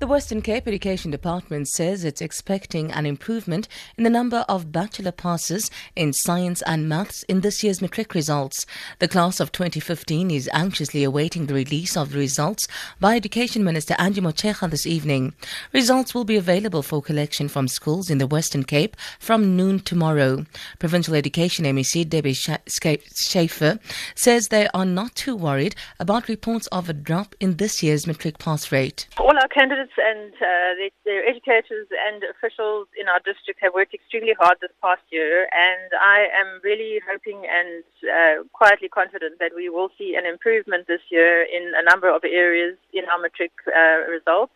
The Western Cape Education Department says it's expecting an improvement in the number of bachelor passes in science and maths in this year's matric results. The class of 2015 is anxiously awaiting the release of the results by Education Minister Angie Motshekga this evening. Results will be available for collection from schools in the Western Cape from noon tomorrow. Provincial Education MEC Debbie Schaefer says they are not too worried about reports of a drop in this year's matric pass rate. All our candidates and uh, their, educators and officials in our district have worked extremely hard this past year, and I am really hoping and uh, quietly confident that we will see an improvement this year in a number of areas in our matric uh, results.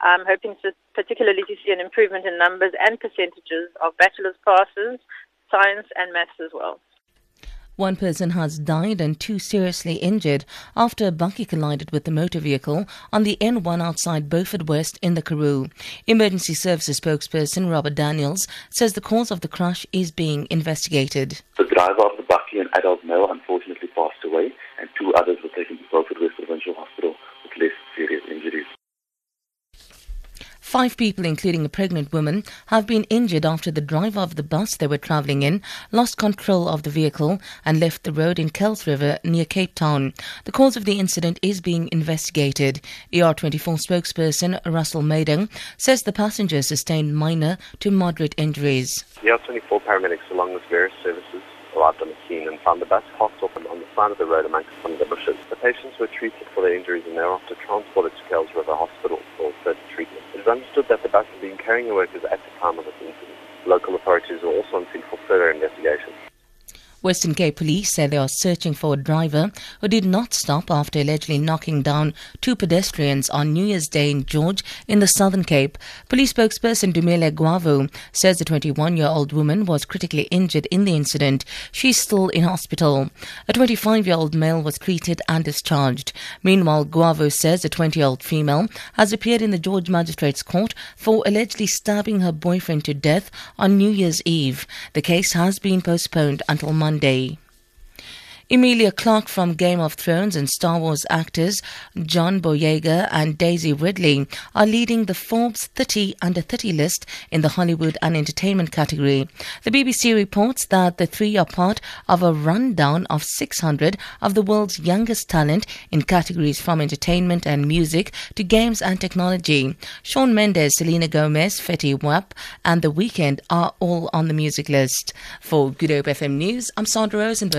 I'm hoping to particularly to see an improvement in numbers and percentages of bachelor's passes, science and maths as well. One person has died and two seriously injured after a buggy collided with the motor vehicle on the N1 outside Beaufort West in the Karoo. Emergency Services spokesperson Robert Daniels says the cause of the crash is being investigated. The driver of the buggy, an adult male, unfortunately passed away, and two others were taken to Beaufort West Provincial Hospital with less serious injuries. Five people, including a pregnant woman, have been injured after the driver of the bus they were travelling in lost control of the vehicle and left the road in Kuils River near Cape Town. The cause of the incident is being investigated. ER24 spokesperson Russel Meiring says the passenger sustained minor to moderate injuries. ER24 paramedics, along with various services, arrived on the scene and found the bus parked off on the side of the road amongst some of the bushes. The patients were treated for their injuries and thereafter transported to Kuils River Hospital for further treatment. It is understood that the bus had been carrying the workers at the time of this incident. Local authorities are also on scene for further investigation. Western Cape Police say they are searching for a driver who did not stop after allegedly knocking down two pedestrians on New Year's Day in George in the Southern Cape. Police spokesperson Dumile Guavo says the 21 year old woman was critically injured in the incident. She's still in hospital. A 25 year old male was treated and discharged. Meanwhile, Guavo says a 20 year old female has appeared in the George Magistrates Court for allegedly stabbing her boyfriend to death on New Year's Eve. The case has been postponed until Monday. Monday. Emilia Clarke from Game of Thrones and Star Wars actors John Boyega and Daisy Ridley are leading the Forbes 30 under 30 list in the Hollywood and Entertainment category. The BBC reports that the three are part of a rundown of 600 of the world's youngest talent in categories from entertainment and music to games and technology. Shawn Mendes, Selena Gomez, Fetty Wap, and The Weeknd are all on the music list. For Good Hope FM News, I'm Sandra Rosenberg.